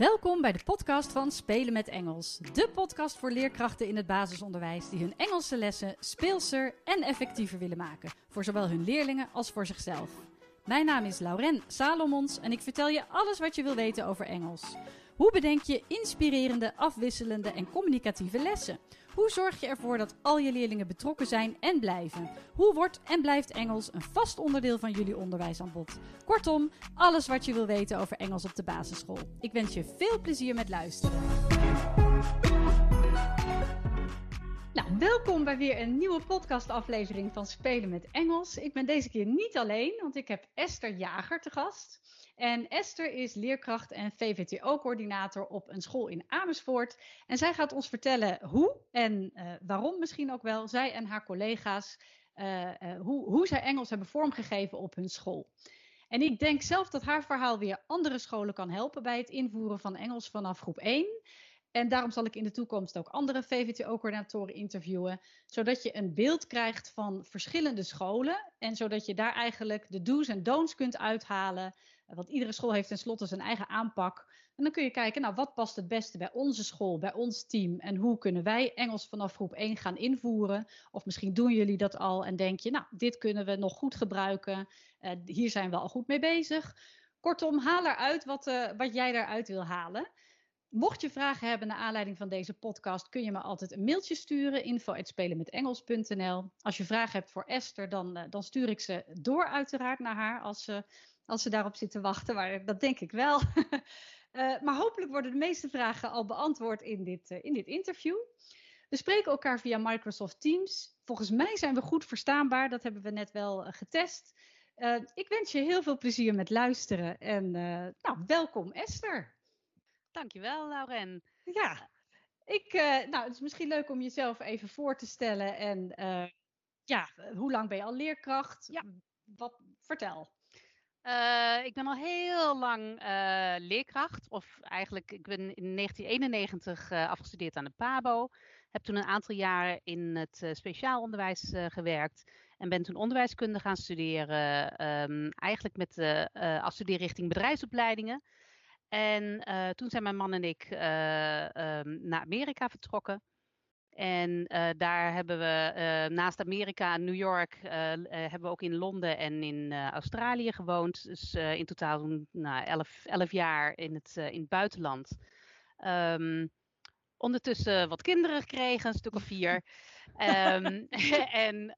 Welkom bij de podcast van Spelen met Engels. De podcast voor leerkrachten in het basisonderwijs die hun Engelse lessen speelser en effectiever willen maken. Voor zowel hun leerlingen als voor zichzelf. Mijn naam is Lauren Salomons en ik vertel je alles wat je wil weten over Engels. Hoe bedenk je inspirerende, afwisselende en communicatieve lessen? Hoe zorg je ervoor dat al je leerlingen betrokken zijn en blijven? Hoe wordt en blijft Engels een vast onderdeel van jullie onderwijsaanbod? Kortom, alles wat je wil weten over Engels op de basisschool. Ik wens je veel plezier met luisteren. Nou, welkom bij weer een nieuwe podcastaflevering van Spelen met Engels. Ik ben deze keer niet alleen, want ik heb Esther Jager te gast. En Esther is leerkracht en VVTO-coördinator op een school in Amersfoort. En zij gaat ons vertellen hoe en uh, waarom misschien ook wel zij en haar collega's, uh, uh, hoe, hoe zij Engels hebben vormgegeven op hun school. En ik denk zelf dat haar verhaal weer andere scholen kan helpen bij het invoeren van Engels vanaf groep 1. En daarom zal ik in de toekomst ook andere VVTO-coördinatoren interviewen, zodat je een beeld krijgt van verschillende scholen en zodat je daar eigenlijk de do's en don'ts kunt uithalen. Want iedere school heeft tenslotte zijn eigen aanpak. En dan kun je kijken, nou, wat past het beste bij onze school, bij ons team en hoe kunnen wij Engels vanaf groep 1 gaan invoeren? Of misschien doen jullie dat al en denk je, nou, dit kunnen we nog goed gebruiken. Uh, hier zijn we al goed mee bezig. Kortom, haal eruit wat, uh, wat jij eruit wil halen. Mocht je vragen hebben naar aanleiding van deze podcast, kun je me altijd een mailtje sturen. info.spelenmetengels.nl Als je vragen hebt voor Esther, dan, uh, dan stuur ik ze door uiteraard naar haar als ze, als ze daarop zit te wachten. Maar dat denk ik wel. uh, maar hopelijk worden de meeste vragen al beantwoord in dit, uh, in dit interview. We spreken elkaar via Microsoft Teams. Volgens mij zijn we goed verstaanbaar. Dat hebben we net wel getest. ik wens je heel veel plezier met luisteren. En nou, welkom Esther. Dankjewel, Lauren. Ja, ik, nou, het is misschien leuk om jezelf even voor te stellen. En ja, hoe lang ben je al leerkracht? Ja, wat, vertel. Uh, ik ben al heel lang leerkracht. Of eigenlijk, ik ben in 1991 afgestudeerd aan de PABO. Heb toen een aantal jaren in het speciaal onderwijs gewerkt. En ben toen onderwijskunde gaan studeren. Um, eigenlijk met de afstudeerrichting bedrijfsopleidingen. En toen zijn mijn man en ik um, naar Amerika vertrokken. En uh, daar hebben we naast Amerika en New York, hebben we ook in Londen en in Australië gewoond. Dus in totaal nou, elf, jaar in het, in het buitenland. Um, ondertussen wat kinderen gekregen, een stuk of vier. um, en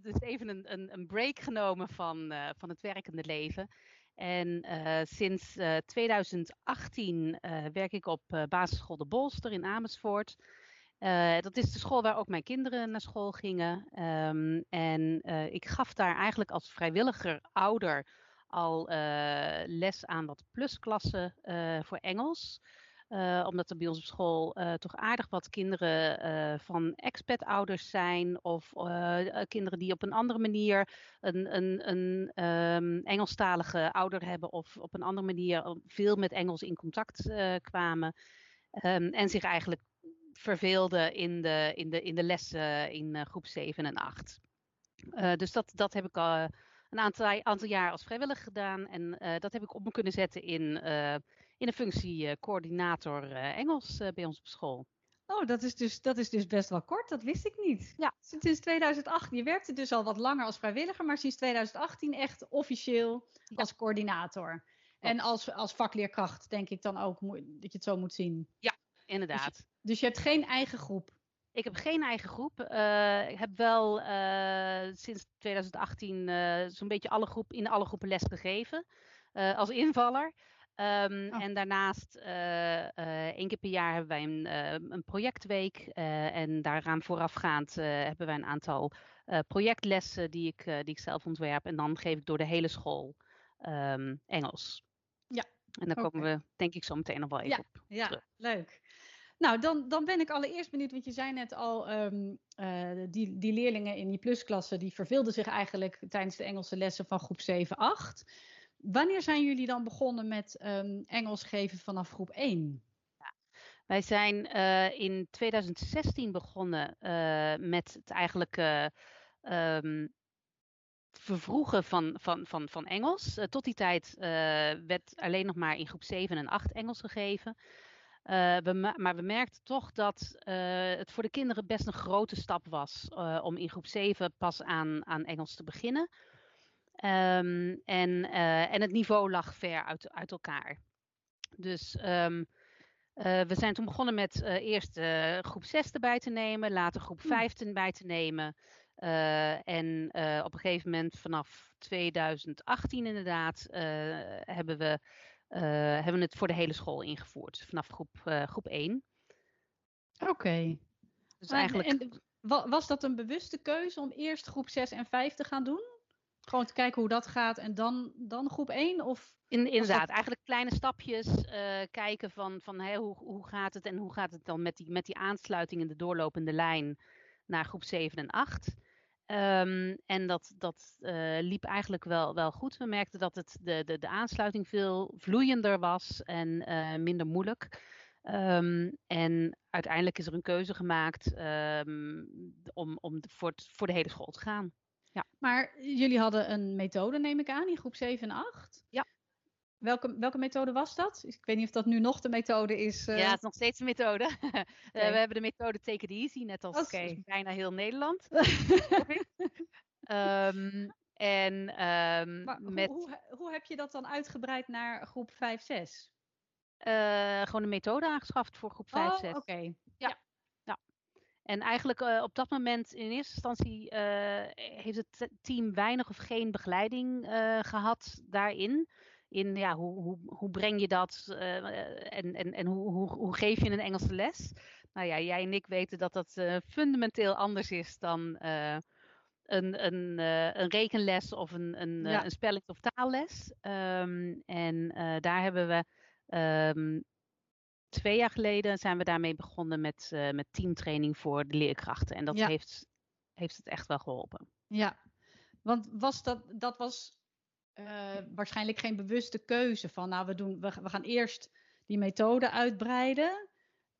dus even een, een, break genomen van, van het werkende leven. En sinds uh, 2018 uh, werk ik op basisschool De Bolster in Amersfoort. Dat is de school waar ook mijn kinderen naar school gingen. Um, en ik gaf daar eigenlijk als vrijwilliger ouder al les aan wat plusklassen voor Engels. Omdat er bij ons op school toch aardig wat kinderen van expat-ouders zijn. Of kinderen die op een andere manier een, een, een um, Engelstalige ouder hebben. Of op een andere manier veel met Engels in contact kwamen. Um, en zich eigenlijk verveelden in de, in de, in de lessen in groep 7 en 8. dus dat, dat heb ik al een aantal, aantal jaar als vrijwilliger gedaan. En dat heb ik op me kunnen zetten in in de functie uh, coördinator uh, Engels uh, bij ons op school. Oh, dat is, dus, dat is dus best wel kort. Dat wist ik niet. Ja. Sinds 2018. Je werkte dus al wat langer als vrijwilliger, maar sinds 2018 echt officieel ja. als coördinator. En als, als vakleerkracht denk ik dan ook dat je het zo moet zien. Ja, inderdaad. Dus, dus je hebt geen eigen groep? Ik heb geen eigen groep. Uh, ik heb wel uh, sinds 2018 uh, zo'n beetje alle groep, in alle groepen les gegeven. als invaller. Um, oh. En daarnaast, uh, uh, één keer per jaar hebben wij een, uh, een projectweek. en daaraan voorafgaand hebben wij een aantal projectlessen die ik, die ik zelf ontwerp. En dan geef ik door de hele school um, Engels. Ja. En daar okay. komen we denk ik zo meteen nog wel even ja, op Ja, terug. leuk. Nou, dan, dan ben ik allereerst benieuwd, want je zei net al, um, die, die leerlingen in die plusklasse, die verveelden zich eigenlijk tijdens de Engelse lessen van groep 7, 8. Wanneer zijn jullie dan begonnen met um, Engels geven vanaf groep 1? Ja, wij zijn uh, in 2016 begonnen uh, met het eigenlijk um, vervroegen van, van, van, van Engels. tot die tijd werd alleen nog maar in groep 7 en 8 Engels gegeven. We, maar we merkten toch dat het voor de kinderen best een grote stap was om in groep 7 pas aan, aan Engels te beginnen. Ehm, en, en het niveau lag ver uit, uit elkaar. Dus um, uh, we zijn toen begonnen met eerst groep 6 erbij te nemen, later groep 5 hm. erbij te nemen. en op een gegeven moment vanaf 2018 inderdaad hebben, we, hebben we het voor de hele school ingevoerd. Vanaf groep, groep 1. Oké. Okay. Dus eigenlijk... En, was dat een bewuste keuze om eerst groep 6 en 5 te gaan doen? Gewoon te kijken hoe dat gaat en dan, dan groep 1? Of in, inderdaad, eigenlijk kleine stapjes uh, kijken van, van hey, hoe, hoe gaat het en hoe gaat het dan met die, met die aansluiting in de doorlopende lijn naar groep 7 en 8. Um, ehm, en dat, dat uh, liep eigenlijk wel, wel goed. We merkten dat het de, de, de aansluiting veel vloeiender was en uh, minder moeilijk. Um, en uiteindelijk is er een keuze gemaakt um, om, om voor, het, voor de hele school te gaan. Ja. Maar jullie hadden een methode, neem ik aan, in groep 7 en 8? Ja. Welke, welke methode was dat? Ik weet niet of dat nu nog de methode is. Uh... Ja, het is nog steeds een methode. uh, we hebben de methode Take It Easy, net als okay. bijna heel Nederland. um, en, um, met... hoe, hoe, heb je dat dan uitgebreid naar groep 5, 6? Uh, gewoon een methode aangeschaft voor groep 5, oh, 6. oké. Ja. ja. ja. En eigenlijk op dat moment, in eerste instantie, heeft het team weinig of geen begeleiding gehad daarin in ja, hoe, hoe, hoe breng je dat uh, en, en, en hoe, hoe, hoe geef je een Engelse les? Nou ja, jij en ik weten dat dat uh, fundamenteel anders is dan uh, een, een, een rekenles of een, een, ja. een spelling- of taalles. Um, en daar hebben we um, twee jaar geleden zijn we daarmee begonnen met, met teamtraining voor de leerkrachten. En dat ja. heeft, heeft het echt wel geholpen. Ja, want was dat, dat was uh, waarschijnlijk geen bewuste keuze van, nou, we, doen, we, we gaan eerst die methode uitbreiden.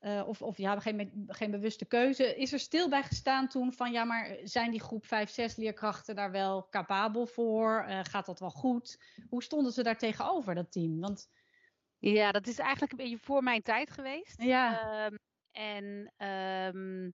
Uh, of, of ja, geen, geen bewuste keuze. Is er stil bij gestaan toen van, ja, maar zijn die groep 5, 6 leerkrachten daar wel capabel voor? Uh, gaat dat wel goed? Hoe stonden ze daar tegenover, dat team? Want... Ja, dat is eigenlijk een beetje voor mijn tijd geweest. Ja. Um, en um,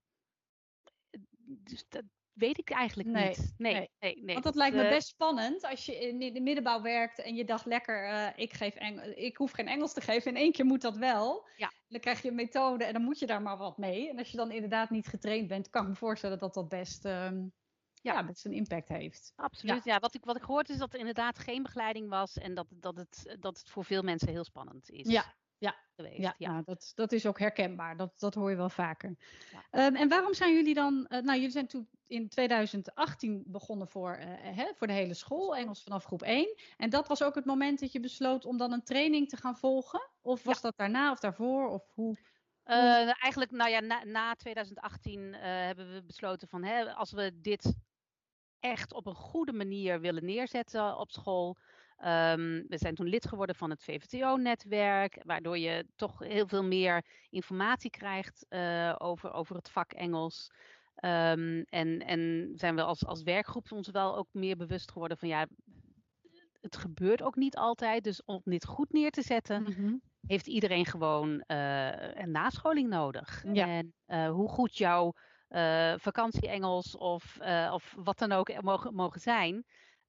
dus dat, weet ik eigenlijk nee, niet. Nee, nee, nee, nee. Want dat lijkt me uh, best spannend als je in de middenbouw werkt en je dacht lekker, uh, ik, geef ik hoef geen Engels te geven. In één keer moet dat wel. Ja. Dan krijg je een methode en dan moet je daar maar wat mee. En als je dan inderdaad niet getraind bent, kan ik me voorstellen dat dat best, um, ja. ja, best een impact heeft. Absoluut. Ja. ja, wat, ik, wat ik gehoord is dat er inderdaad geen begeleiding was en dat, dat, het, dat het voor veel mensen heel spannend is. Ja, ja, geweest. Ja, ja. Nou, dat, dat is ook herkenbaar. Dat, dat hoor je wel vaker. Ja. Um, en waarom zijn jullie dan... Uh, nou, jullie zijn toen in 2018 begonnen voor, uh, hè, voor de hele school. Engels vanaf groep 1. En dat was ook het moment dat je besloot om dan een training te gaan volgen? Of was dat daarna of daarvoor? Of hoe... Uh, eigenlijk, nou ja, na, na 2018 hebben we besloten van... Hè, als we dit echt op een goede manier willen neerzetten op school... Um, we zijn toen lid geworden van het VVTO-netwerk, waardoor je toch heel veel meer informatie krijgt uh, over, over het vak Engels. Um, en, en zijn we als, als werkgroep ons wel ook meer bewust geworden van ja, het gebeurt ook niet altijd. Dus om dit goed neer te zetten, mm -hmm. heeft iedereen gewoon uh, een nascholing nodig. Ja. En uh, hoe goed jouw vakantie Engels of, of wat dan ook mogen, mogen zijn.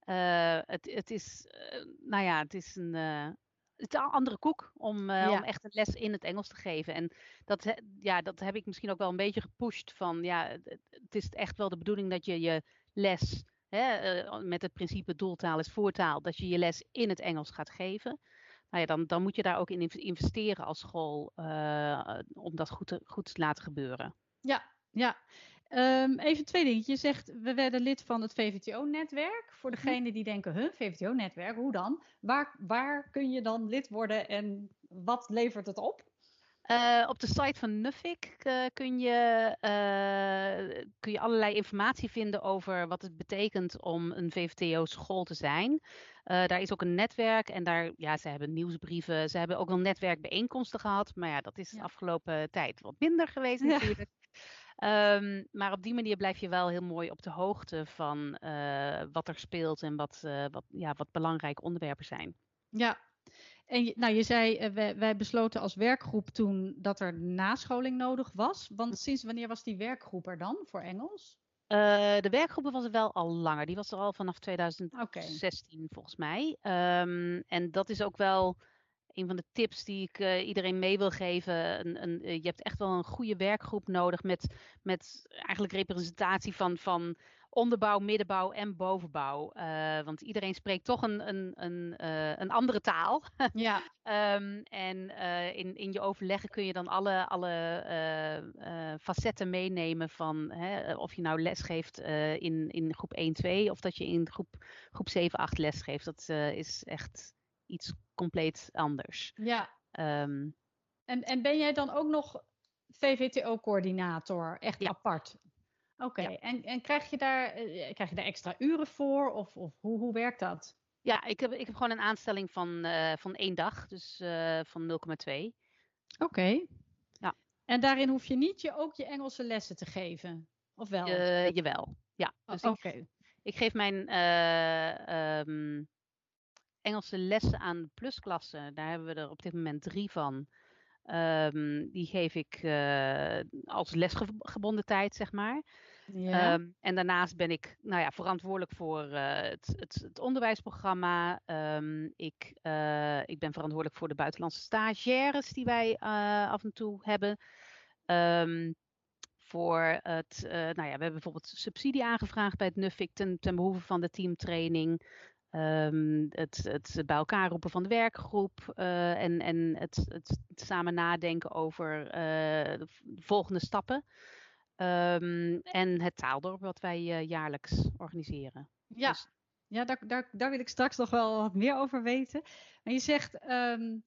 Uh, het, het, is, uh, nou ja, het is een, uh, het is een andere koek om, ja. om echt een les in het Engels te geven. En dat, ja, dat heb ik misschien ook wel een beetje gepusht van, ja, het, het is echt wel de bedoeling dat je je les, hè, met het principe doeltaal is voertaal, dat je je les in het Engels gaat geven. Nou ja, dan, dan moet je daar ook in investeren als school om dat goed te, goed te laten gebeuren. Ja, ja. Um, even twee dingen. Je zegt, we werden lid van het VVTO-netwerk. Voor degenen die denken, huh, VVTO-netwerk, hoe dan? Waar, waar kun je dan lid worden en wat levert het op? Uh, op de site van Nuffic uh, kun, je, uh, kun je allerlei informatie vinden over wat het betekent om een VVTO-school te zijn. daar is ook een netwerk en daar, ja, ze hebben nieuwsbrieven, ze hebben ook wel netwerkbijeenkomsten gehad. Maar ja, dat is de afgelopen tijd wat minder geweest natuurlijk. Ehm, maar op die manier blijf je wel heel mooi op de hoogte van wat er speelt en wat, wat, ja, wat belangrijke onderwerpen zijn. Ja, en je, nou, je zei, wij, wij, besloten als werkgroep toen dat er nascholing nodig was. Want sinds wanneer was die werkgroep er dan voor Engels? Uh, de werkgroepen was er wel al langer. Die was er al vanaf 2016 volgens mij. Um, en dat is ook wel een van de tips die ik uh, iedereen mee wil geven. Een, een, je hebt echt wel een goede werkgroep nodig met, met eigenlijk representatie van, van onderbouw, middenbouw en bovenbouw. Uh, want iedereen spreekt toch een, een, een, uh, een andere taal. Ja. um, en uh, in, in je overleggen kun je dan alle, alle facetten meenemen van hè, of je nou lesgeeft in, in groep 1, 2 of dat je in groep, groep 7, 8 lesgeeft. Dat is echt iets compleet anders. Ja. Um, en, en ben jij dan ook nog VVTO-coördinator, echt ja. apart? Oké, okay. ja. en, en krijg, je daar, uh, krijg je daar extra uren voor of, of hoe, hoe werkt dat? Ja, ik heb, ik heb gewoon een aanstelling van, uh, van één dag, dus uh, van 0,2. Oké. Okay. Ja. En daarin hoef je niet je, ook je Engelse lessen te geven, of wel? jawel, ja. Dus Oké. Okay. Ik, ik, geef mijn um, Engelse lessen aan plusklassen. Daar hebben we er op dit moment drie van. Um, die geef ik uh, als lesgebonden tijd, zeg maar. Ja. Um, en daarnaast ben ik nou ja, verantwoordelijk voor uh, het, het, het, onderwijsprogramma. Um, ik, uh, ik ben verantwoordelijk voor de buitenlandse stagiaires die wij af en toe hebben. voor het, nou ja, we hebben bijvoorbeeld subsidie aangevraagd bij het NUFIC ten, ten behoeve van de teamtraining. Um, het, het bij elkaar roepen van de werkgroep uh, en, en het, het, samen nadenken over uh, de volgende stappen. Um, en het taaldorp wat wij uh, jaarlijks organiseren. Ja, dus... ja daar, daar, daar wil ik straks nog wel wat meer over weten. Maar je zegt, um,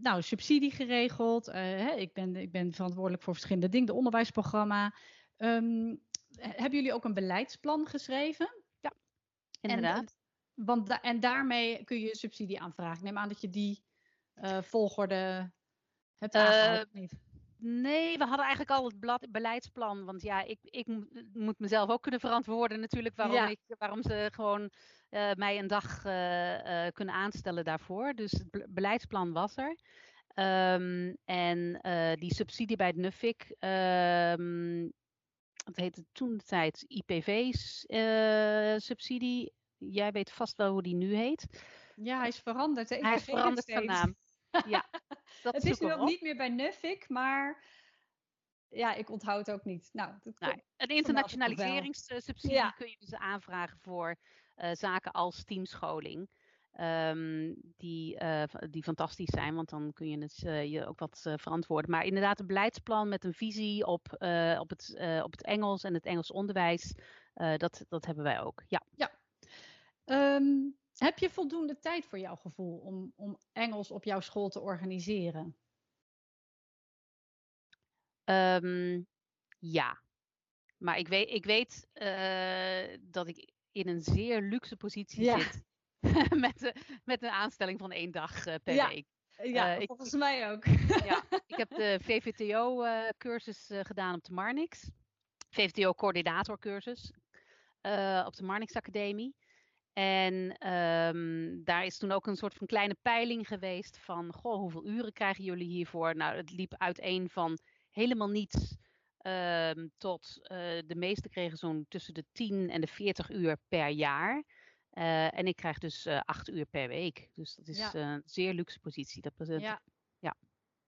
nou, subsidie geregeld. Hè, ik, ben, ik ben verantwoordelijk voor verschillende dingen, de onderwijsprogramma. hebben jullie ook een beleidsplan geschreven? Ja, inderdaad. En, want da en daarmee kun je subsidie aanvragen. Neem aan dat je die uh, volgorde hebt aangehouden, uh, niet? Nee, we hadden eigenlijk al het blad, beleidsplan. Want ja, ik, ik moet mezelf ook kunnen verantwoorden natuurlijk waarom, ja. ik, waarom ze gewoon uh, mij een dag kunnen aanstellen daarvoor. Dus het beleidsplan was er. Um, en die subsidie bij het NUFIC, um, dat heette toen de tijd IPV-subsidie jij weet vast wel hoe die nu heet. Ja, hij is veranderd. Hij is veranderd van naam. Ja, dat het is nu ook niet meer bij Nuffic, maar ja, ik onthoud het ook niet. Nou, nou een internationaliseringssubsidie ja. kun je dus aanvragen voor uh, zaken als teamscholing. Um, die, uh, die fantastisch zijn, want dan kun je het, uh, je ook wat verantwoorden. Maar inderdaad, een beleidsplan met een visie op, op, het, op het Engels en het Engels onderwijs, dat, dat hebben wij ook. Ja. ja. Um, heb je voldoende tijd voor jouw gevoel om, om Engels op jouw school te organiseren? Um, ja, maar ik weet, ik weet uh, dat ik in een zeer luxe positie ja. zit. met, met een aanstelling van één dag uh, per ja. week. Ja, uh, volgens ik, mij ook. ja, ik heb de VVTO-cursus gedaan op de Marnix. VVTO-coördinatorcursus op de Marnix Academie. En um, daar is toen ook een soort van kleine peiling geweest van, goh, hoeveel uren krijgen jullie hiervoor? Nou, het liep uiteen van helemaal niets um, tot uh, de meesten kregen zo'n tussen de 10 en de 40 uur per jaar. Uh, en ik krijg dus uh, 8 uur per week. Dus dat is ja. een zeer luxe positie. Dat, dat, ja. ja.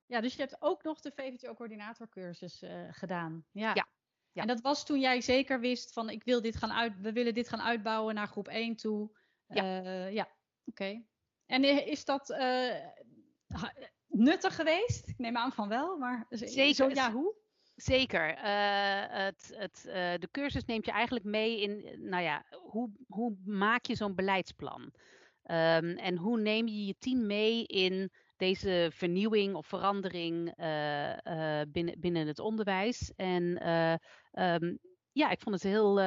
ja, dus je hebt ook nog de VVTO-coördinatorcursus gedaan. Ja. ja. Ja. En dat was toen jij zeker wist van ik wil dit gaan uit, we willen dit gaan uitbouwen naar groep 1 toe. Ja, uh, ja. oké. Okay. En is dat uh, nuttig geweest? Ik neem aan van wel, maar zeker. Zo, ja, hoe? Zeker. Uh, het, het, de cursus neemt je eigenlijk mee in, nou ja, hoe, hoe maak je zo'n beleidsplan? Um, en hoe neem je je team mee in deze vernieuwing of verandering uh, binnen, binnen het onderwijs. En um, ja, ik vond het heel,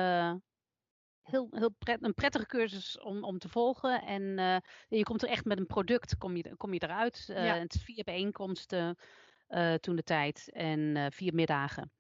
heel, heel pret, een prettige cursus om, om te volgen. En je komt er echt met een product, kom je, kom je eruit. Ja. Het is vier bijeenkomsten toen de tijd en vier middagen.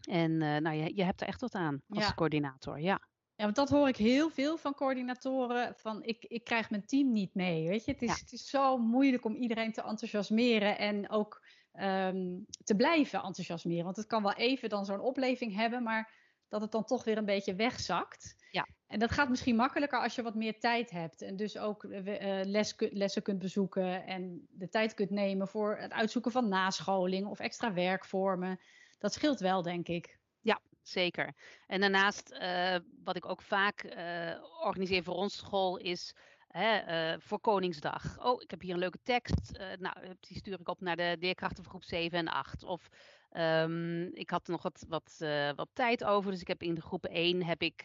En nou, je, je hebt er echt wat aan als coördinator, ja. Ja, want dat hoor ik heel veel van coördinatoren. Van ik, ik krijg mijn team niet mee. Weet je? Het, is, het is zo moeilijk om iedereen te enthousiasmeren en ook ehm, te blijven enthousiasmeren. Want het kan wel even dan zo'n opleving hebben, maar dat het dan toch weer een beetje wegzakt. Ja. En dat gaat misschien makkelijker als je wat meer tijd hebt. En dus ook uh, les, lessen kunt bezoeken en de tijd kunt nemen voor het uitzoeken van nascholing of extra werkvormen. Dat scheelt wel, denk ik. Ja, zeker. En daarnaast, uh, wat ik ook vaak uh, organiseer voor onze school, is uh, voor Koningsdag. Oh, ik heb hier een leuke tekst. nou, die stuur ik op naar de leerkrachten van groep 7 en 8. Of um, ik had nog wat, wat, wat tijd over, dus ik heb in de groep 1 heb ik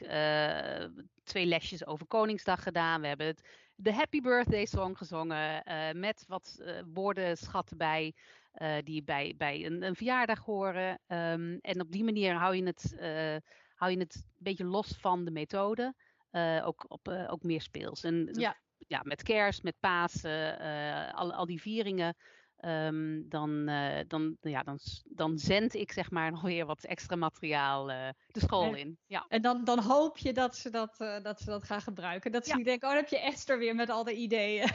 twee lesjes over Koningsdag gedaan. We hebben het, de Happy Birthday Song gezongen met wat woorden schatten bij. Die bij, bij een, een verjaardag horen. Um, en op die manier hou je het, hou je het een beetje los van de methode. Uh, ook, op, ook meer speels. En ja. ja met kerst, met Pasen, al, al die vieringen. Um, dan, dan, ja, dan, dan zend ik zeg maar nog weer wat extra materiaal de school in. Ja. En dan, dan hoop je dat ze dat, dat ze dat gaan gebruiken. Dat ze ja. niet denken, oh dan heb je Esther weer met al de ideeën.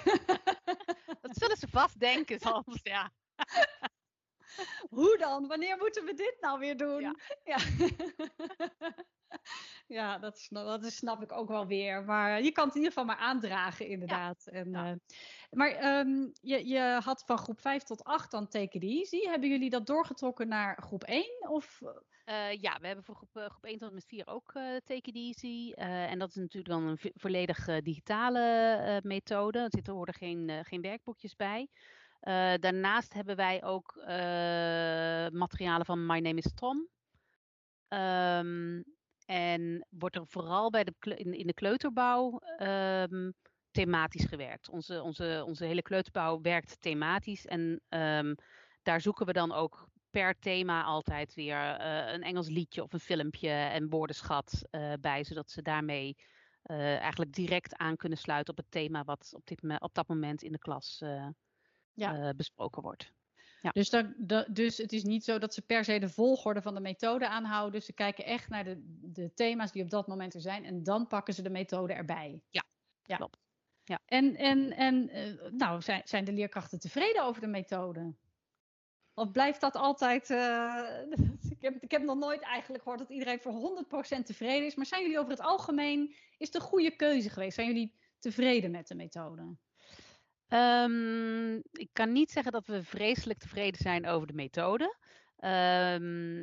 dat zullen ze vast denken soms, ja. Hoe dan? Wanneer moeten we dit nou weer doen? Ja, ja. ja dat, snap, dat snap ik ook wel weer. Maar je kan het in ieder geval maar aandragen, inderdaad. Ja. En. Uh, maar um, je, je had van groep 5 tot 8 dan Take It Easy. Hebben jullie dat doorgetrokken naar groep 1? Of... Uh, ja, we hebben voor groep, uh, groep 1 tot en met 4 ook uh, Take It Easy. en dat is natuurlijk dan een volledig digitale methode. Er zitten er geen, geen werkboekjes bij. Uh, daarnaast hebben wij ook uh, materialen van My Name is Tom. Um, en wordt er vooral bij de, in, de kleuterbouw um, thematisch gewerkt. Onze, onze, onze hele kleuterbouw werkt thematisch. En um, daar zoeken we dan ook per thema altijd weer uh, een Engels liedje of een filmpje en woordenschat bij. Zodat ze daarmee eigenlijk direct aan kunnen sluiten op het thema wat op, dit, op dat moment in de klas ja. uh, besproken wordt. Ja. Dus, dat, dus het is niet zo dat ze per se de volgorde van de methode aanhouden. Ze kijken echt naar de, de thema's die op dat moment er zijn en dan pakken ze de methode erbij. Ja, ja. klopt. Ja. En, en, en uh, nou, zijn, zijn de leerkrachten tevreden over de methode? Of blijft dat altijd. Uh, ik, heb, ik heb nog nooit eigenlijk gehoord dat iedereen voor 100% tevreden is. Maar zijn jullie over het algemeen. Is het een goede keuze geweest? Zijn jullie tevreden met de methode? Um, ik kan niet zeggen dat we vreselijk tevreden zijn over de methode. Um,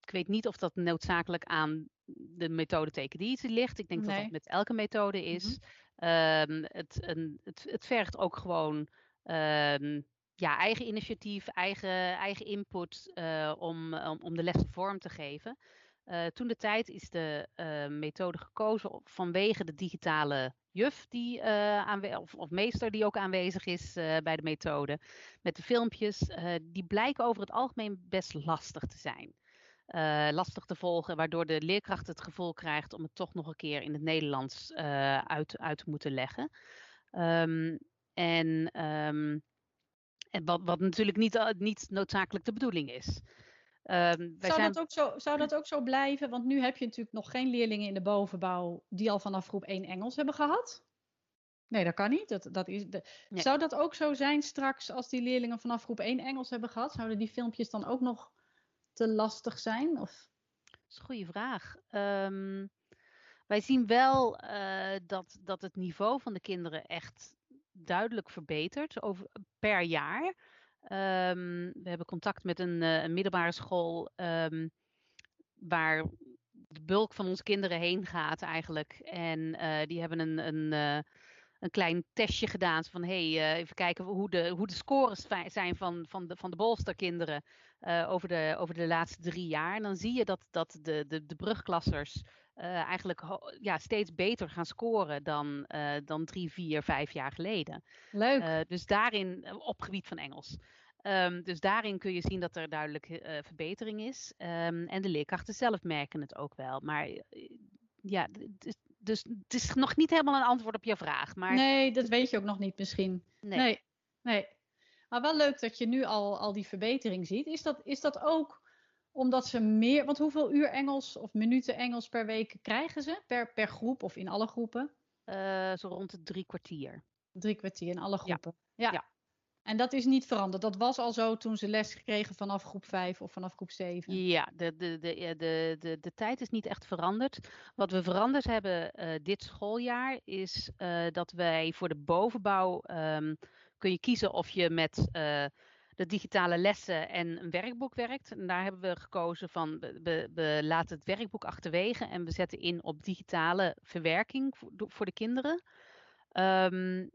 ik weet niet of dat noodzakelijk aan de methode Take ligt. Ik denk nee. dat dat met elke methode is. Mm -hmm. um, het, een, het, het, vergt ook gewoon ja, eigen initiatief, eigen, eigen input uh, om, om, om de lessen vorm te geven. Uh, toen de tijd is de uh, methode gekozen vanwege de digitale juf die uh, of, of, meester die ook aanwezig is bij de methode. Met de filmpjes, die blijken over het algemeen best lastig te zijn. lastig te volgen, waardoor de leerkracht het gevoel krijgt om het toch nog een keer in het Nederlands uit, uit te moeten leggen. En, um, en wat, wat natuurlijk niet, niet noodzakelijk de bedoeling is. Um, zou, zijn... dat ook zo, zou dat ook zo blijven? Want nu heb je natuurlijk nog geen leerlingen in de bovenbouw die al vanaf groep 1 Engels hebben gehad. Nee, dat kan niet. Dat, dat is de... nee. Zou dat ook zo zijn straks als die leerlingen vanaf groep 1 Engels hebben gehad? Zouden die filmpjes dan ook nog te lastig zijn? Of? Dat is een goede vraag. Um, wij zien wel uh, dat, dat het niveau van de kinderen echt duidelijk verbetert over, per jaar. Um, we hebben contact met een, een middelbare school um, waar de bulk van onze kinderen heen gaat eigenlijk. En uh, die hebben een, een, uh, een klein testje gedaan van hey, even kijken hoe de, hoe de scores zijn van, van de, van de bolsterkinderen over, de, over de laatste drie jaar. En dan zie je dat, dat de, de, de brugklassers eigenlijk ja, steeds beter gaan scoren dan, uh, dan drie, vier, vijf jaar geleden. Leuk. Uh, dus daarin, op gebied van Engels. Um, dus daarin kun je zien dat er duidelijk verbetering is. Um, en de leerkrachten zelf merken het ook wel. Maar ja, dus, dus het is nog niet helemaal een antwoord op je vraag. Maar... Nee, dat weet je ook nog niet misschien. Nee. nee. nee. Maar wel leuk dat je nu al, al die verbetering ziet. Is dat, is dat ook omdat ze meer, want hoeveel uur Engels of minuten Engels per week krijgen ze? Per, per groep of in alle groepen? Uh, zo rond de drie kwartier. Drie kwartier in alle groepen. Ja. ja. En dat is niet veranderd. Dat was al zo toen ze les kregen vanaf groep 5 of vanaf groep 7. Ja, de, de, de, de, de, de tijd is niet echt veranderd. Wat we veranderd hebben uh, dit schooljaar is uh, dat wij voor de bovenbouw um, kun je kiezen of je met de digitale lessen en een werkboek werkt. En daar hebben we gekozen van we, we, laten het werkboek achterwege en we zetten in op digitale verwerking voor, voor de kinderen. Um,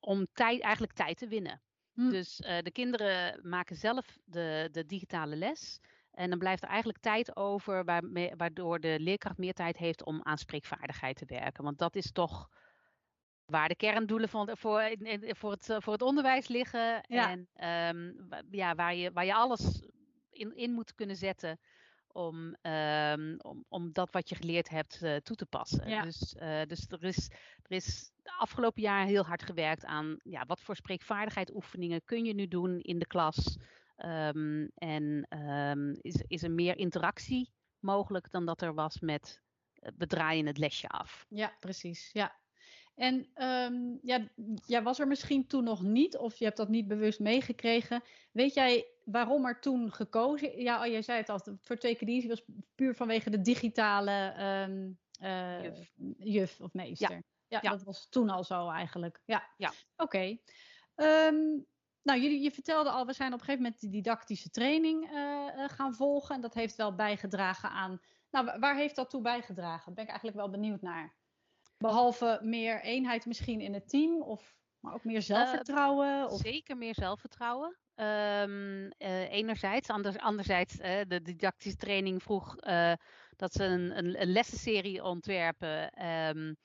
om tijd, eigenlijk tijd te winnen. Hm. Dus uh, de kinderen maken zelf de, de digitale les. En dan blijft er eigenlijk tijd over waardoor de leerkracht meer tijd heeft om aan spreekvaardigheid te werken. Want dat is toch waar de kerndoelen van, voor, voor, het, voor het onderwijs liggen. Ja. En um, ja, waar, je, waar je alles in, in moet kunnen zetten om, um, om, om dat wat je geleerd hebt uh, toe te passen. Ja. Dus, uh, dus er, is, er is afgelopen jaar heel hard gewerkt aan ja, wat voor spreekvaardigheid oefeningen kun je nu doen in de klas. Um, en is, is er meer interactie mogelijk dan dat er was met we draaien het lesje af. Ja, precies. Ja, en um, ja, jij was er misschien toen nog niet, of je hebt dat niet bewust meegekregen. Weet jij waarom er toen gekozen? Ja, oh, jij zei het al, voor twee keer was puur vanwege de digitale um, uh, juf. juf. of meester. Ja. Ja, ja. dat was toen al zo eigenlijk. Ja, ja. oké. Okay. Um, nou, jullie, je vertelde al, we zijn op een gegeven moment die didactische training uh, uh, gaan volgen. En dat heeft wel bijgedragen aan. Nou, waar heeft dat toe bijgedragen? Daar ben ik eigenlijk wel benieuwd naar. Behalve meer eenheid misschien in het team, of, maar ook meer zelfvertrouwen? Uh, of? Zeker meer zelfvertrouwen. Um, uh, enerzijds. Anderzijds, uh, de didactische training vroeg dat ze een, een, een lessenserie ontwerpen. Um,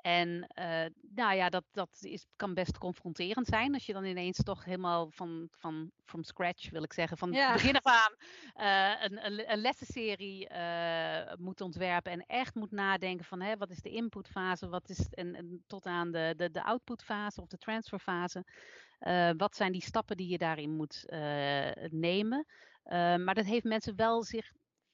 en uh, nou ja, dat, dat is, kan best confronterend zijn als je dan ineens toch helemaal van, van from scratch, wil ik zeggen, van ja. begin af aan uh, een, een, een, lessenserie uh, moet ontwerpen en echt moet nadenken van hè, wat is de inputfase, wat is en, en tot aan de, de, de outputfase of de transferfase. wat zijn die stappen die je daarin moet nemen? maar dat heeft mensen wel zich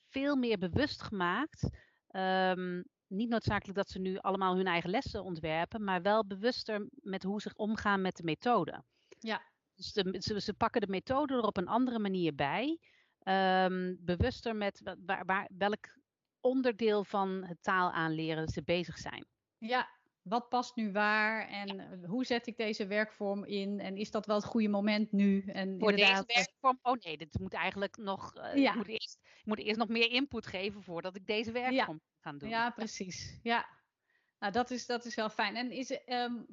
veel meer bewust gemaakt. Um, niet noodzakelijk dat ze nu allemaal hun eigen lessen ontwerpen, maar wel bewuster met hoe ze omgaan met de methode. Ja. Dus de, ze, ze, pakken de methode er op een andere manier bij. Um, bewuster met waar, waar, welk onderdeel van het taal aanleren ze bezig zijn. Ja, wat past nu waar en hoe zet ik deze werkvorm in en is dat wel het goede moment nu? En Voor deze werkvorm, oh nee, dit moet eigenlijk nog, uh, ja. ik, moet eerst, ik moet eerst nog meer input geven voordat ik deze werkvorm ja. ga doen. Ja, precies. Ja, nou dat is, dat is wel fijn. En is, um,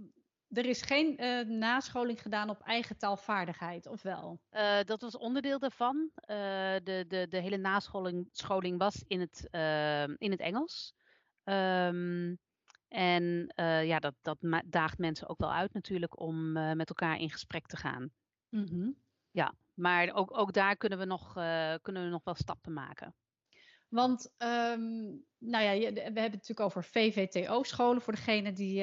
er is geen uh, nascholing gedaan op eigen taalvaardigheid, of wel? Uh, dat was onderdeel daarvan. de, de, de hele nascholing scholing was in het, in het Engels. Um, en uh, ja, dat, dat daagt mensen ook wel uit natuurlijk om uh, met elkaar in gesprek te gaan. Mm -hmm. Ja, maar ook, ook daar kunnen we, nog, uh, kunnen we nog wel stappen maken. Want, um, nou ja, we hebben het natuurlijk over VVTO-scholen. Voor degene die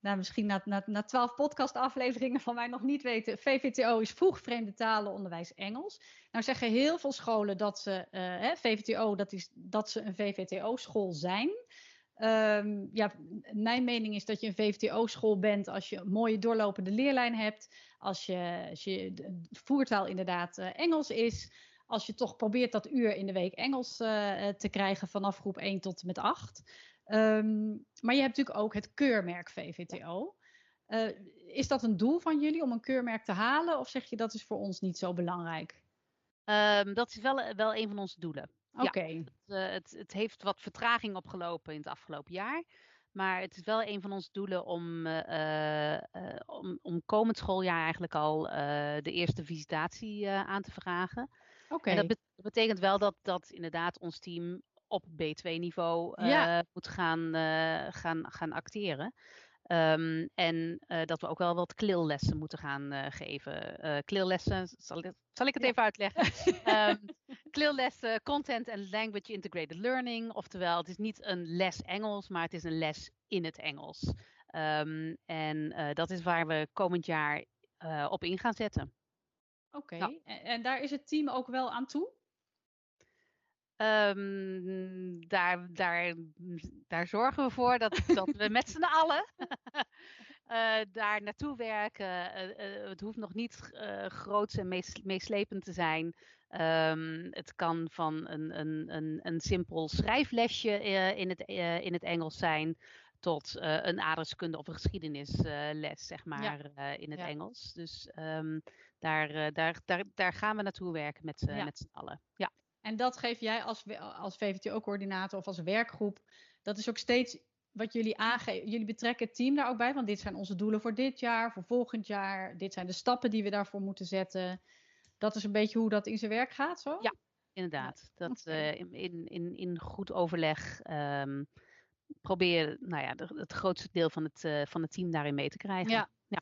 nou, misschien na, na, na twaalf podcast-afleveringen van mij nog niet weten. VVTO is vroeg vreemde talenonderwijs Engels. Nou zeggen heel veel scholen dat ze, hè, VVTO, dat, is, dat ze een VVTO-school zijn. Um, ja, mijn mening is dat je een VVTO-school bent als je een mooie doorlopende leerlijn hebt. Als je, als je voertaal inderdaad uh, Engels is. Als je toch probeert dat uur in de week Engels uh, te krijgen vanaf groep 1 tot en met 8. Um, maar je hebt natuurlijk ook het keurmerk VVTO. Is dat een doel van jullie om een keurmerk te halen? Of zeg je dat is voor ons niet zo belangrijk? Um, dat is wel, wel een van onze doelen. Oké. Ja, het, uh, het, het, heeft wat vertraging opgelopen in het afgelopen jaar. Maar het is wel een van onze doelen om, uh, om, om komend schooljaar eigenlijk al de eerste visitatie aan te vragen. Oké. En dat betekent wel dat, dat inderdaad ons team op B2-niveau ja. moet gaan, gaan, gaan acteren. Um, en uh, dat we ook wel wat klillessen moeten gaan uh, geven. Uh, klillessen, zal, zal, ik het ja. even uitleggen? um, klillessen, content and language integrated learning. Oftewel, het is niet een les Engels, maar het is een les in het Engels. Um, en dat is waar we komend jaar op in gaan zetten. Oké, okay. en, en daar is het team ook wel aan toe? Um, daar, daar, daar zorgen we voor dat, dat we met z'n allen uh, daar naartoe werken. Uh, het hoeft nog niet groots en meeslepend te zijn. Um, het kan van een, een, een, een simpel schrijflesje in, het, in het Engels zijn tot een aardrijkskunde of een geschiedenisles, zeg maar, ja. in het ja. Engels. Dus um, daar, daar, daar, daar gaan we naartoe werken met, ja. met z'n allen. Ja. En dat geef jij als, als VVTO-coördinator of als werkgroep. Dat is ook steeds wat jullie aangeven. Jullie betrekken het team daar ook bij. Want dit zijn onze doelen voor dit jaar, voor volgend jaar. Dit zijn de stappen die we daarvoor moeten zetten. Dat is een beetje hoe dat in zijn werk gaat, zo? Ja, inderdaad. Dat uh, in, in, in goed overleg um, probeer nou ja, het grootste deel van het, uh, van het team daarin mee te krijgen. Ja. ja.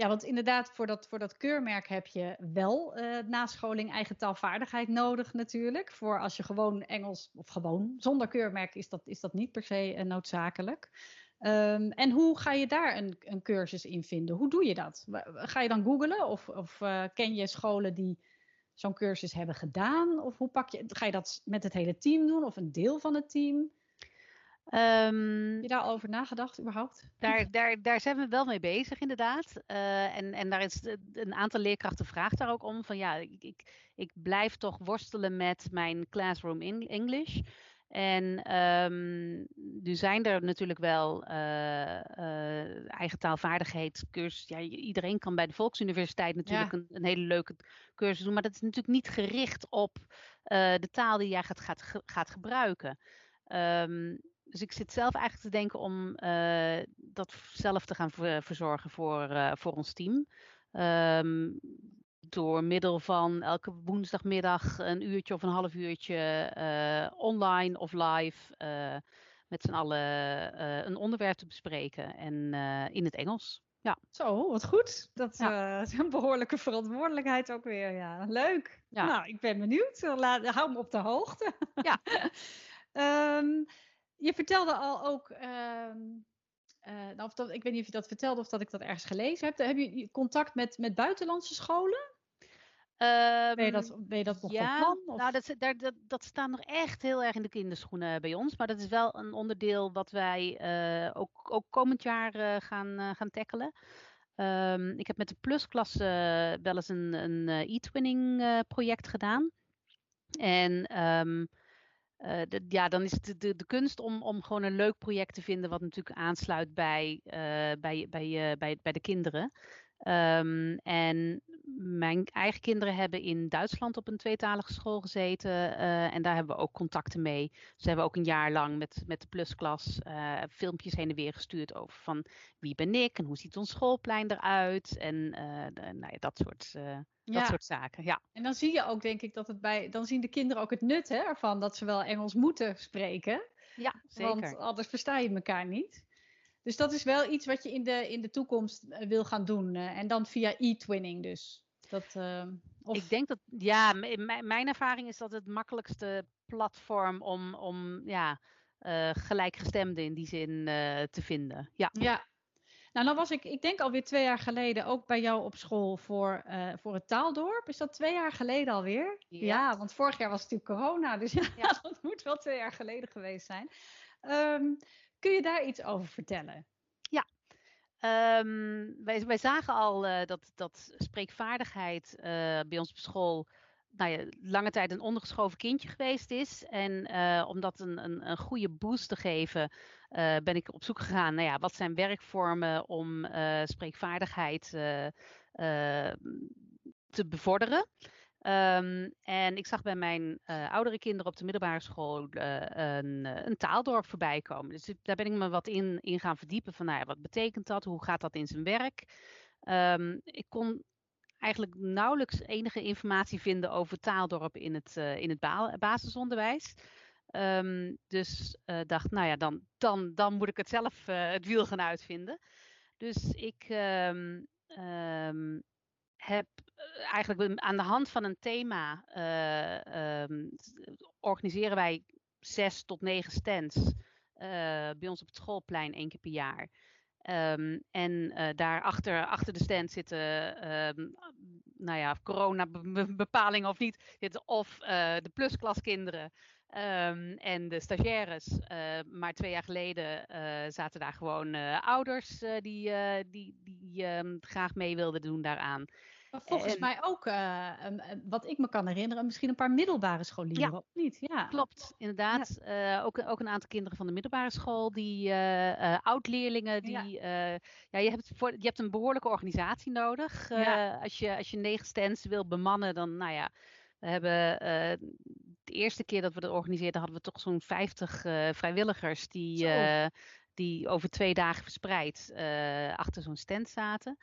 Ja, want inderdaad, voor dat, voor dat keurmerk heb je wel uh, nascholing eigen taalvaardigheid nodig natuurlijk. Voor als je gewoon Engels, of gewoon zonder keurmerk is dat, is dat niet per se uh, noodzakelijk. Um, en hoe ga je daar een, een cursus in vinden? Hoe doe je dat? Ga je dan googlen of, of uh, ken je scholen die zo'n cursus hebben gedaan? Of hoe pak je, ga je dat met het hele team doen of een deel van het team? Um, Heb je daar over nagedacht überhaupt? Daar, daar, daar zijn we wel mee bezig inderdaad. Uh, en, en daar is een aantal leerkrachten vraagt daar ook om. Van ja, ik, ik, ik blijf toch worstelen met mijn classroom English. En um, nu zijn er natuurlijk wel uh, uh, eigen taalvaardigheid cursus. Ja, iedereen kan bij de Volksuniversiteit natuurlijk ja. een, een, hele leuke cursus doen. Maar dat is natuurlijk niet gericht op de taal die jij gaat, gaat, gaat gebruiken. Um, dus ik zit zelf eigenlijk te denken om uh, dat zelf te gaan verzorgen voor, uh, voor ons team. Um, door middel van elke woensdagmiddag een uurtje of een half uurtje uh, online of live met z'n allen een onderwerp te bespreken en in het Engels. Ja. Zo, wat goed. Dat ja. is een behoorlijke verantwoordelijkheid ook weer. Ja, leuk. Ja. Nou, ik ben benieuwd. Laat, hou me op de hoogte. Ja. um, je vertelde al ook, uh, uh, of dat, ik weet niet of je dat vertelde of dat ik dat ergens gelezen heb. Heb je contact met, met buitenlandse scholen? Um, ben, je dat, ben je dat nog ja, van plan? Nou, dat, daar, dat, dat staat nog echt heel erg in de kinderschoenen bij ons. Maar dat is wel een onderdeel wat wij uh, ook, ook komend jaar uh, gaan, gaan tackelen. Um, ik heb met de plusklasse wel eens een, een e-twinning project gedaan. En um, de, ja, dan is het de, de, kunst om, om gewoon een leuk project te vinden wat natuurlijk aansluit bij, uh, bij, bij, uh, bij, bij de kinderen. Um, en mijn eigen kinderen hebben in Duitsland op een tweetalige school gezeten. Uh, en daar hebben we ook contacten mee. Ze hebben ook een jaar lang met, met de plusklas uh, filmpjes heen en weer gestuurd over van wie ben ik en hoe ziet ons schoolplein eruit. En uh, de, nou ja, dat soort dat soort zaken, ja. En dan zie je ook, denk ik, dat het bij. Dan zien de kinderen ook het nut hè, ervan dat ze wel Engels moeten spreken. Ja, zeker. Want anders versta je elkaar niet. Dus dat is wel iets wat je in de, in de toekomst eh, wil gaan doen. Uh, en dan via e-twinning dus. Dat, uh, of... Ik denk dat, ja, mijn ervaring is dat het makkelijkste platform om, om ja, uh, gelijkgestemden in die zin te vinden. Ja. ja, nou, dan was ik, ik denk alweer twee jaar geleden ook bij jou op school voor, voor het taaldorp. Is dat twee jaar geleden alweer? Ja, ja want vorig jaar was het natuurlijk corona, dus ja, ja. dat moet wel twee jaar geleden geweest zijn. Um, kun je daar iets over vertellen? Ja, um, wij, wij zagen al uh, dat, dat spreekvaardigheid uh, bij ons op school nou ja, lange tijd een ondergeschoven kindje geweest is. En uh, om dat een, een, een, goede boost te geven, ben ik op zoek gegaan naar ja, wat zijn werkvormen om spreekvaardigheid te bevorderen. Um, en ik zag bij mijn oudere kinderen op de middelbare school een, een, taaldorp voorbij komen. Dus daar ben ik me wat in, in gaan verdiepen van nou ja, wat betekent dat? Hoe gaat dat in zijn werk? Um, ik kon eigenlijk nauwelijks enige informatie vinden over taaldorp in het, in het ba basisonderwijs. Um, dus dacht, nou ja, dan, dan, dan moet ik het zelf het wiel gaan uitvinden. Dus ik heb eigenlijk aan de hand van een thema organiseren wij zes tot negen stands bij ons op het schoolplein één keer per jaar. Um, en uh, daar achter, achter de stand zitten, um, nou ja, coronabepalingen of niet, of uh, de plusklaskinderen Ehm, en de stagiaires, maar twee jaar geleden zaten daar gewoon ouders die, die, die ehm, graag mee wilden doen daaraan. Maar volgens mij ook, uh, wat ik me kan herinneren, misschien een paar middelbare scholieren, ja, of niet? Ja, klopt, inderdaad. Ja. Uh, ook, ook een aantal kinderen van de middelbare school, die uh, oud-leerlingen, die, ja. ja, je, hebt voor, je hebt een behoorlijke organisatie nodig. als, je, als je negen stands wil bemannen, dan, nou ja, we hebben de eerste keer dat we dat organiseerden, hadden we toch zo'n 50 vrijwilligers die, die over twee dagen verspreid achter zo'n stand zaten.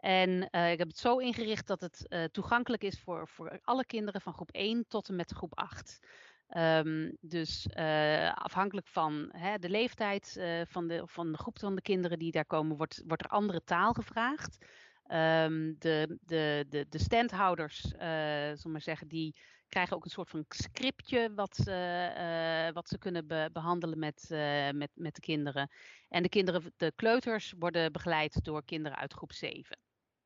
En uh, ik heb het zo ingericht dat het uh, toegankelijk is voor, voor alle kinderen van groep 1 tot en met groep 8. Um, ehm, dus uh, afhankelijk van hè, de leeftijd van, de, van de groep van de kinderen die daar komen, wordt, wordt er andere taal gevraagd. Um, de, de, de, de standhouders, maar zeggen, die krijgen ook een soort van scriptje wat, wat ze kunnen be behandelen met, met, met de kinderen. En de kinderen, de kleuters, worden begeleid door kinderen uit groep 7.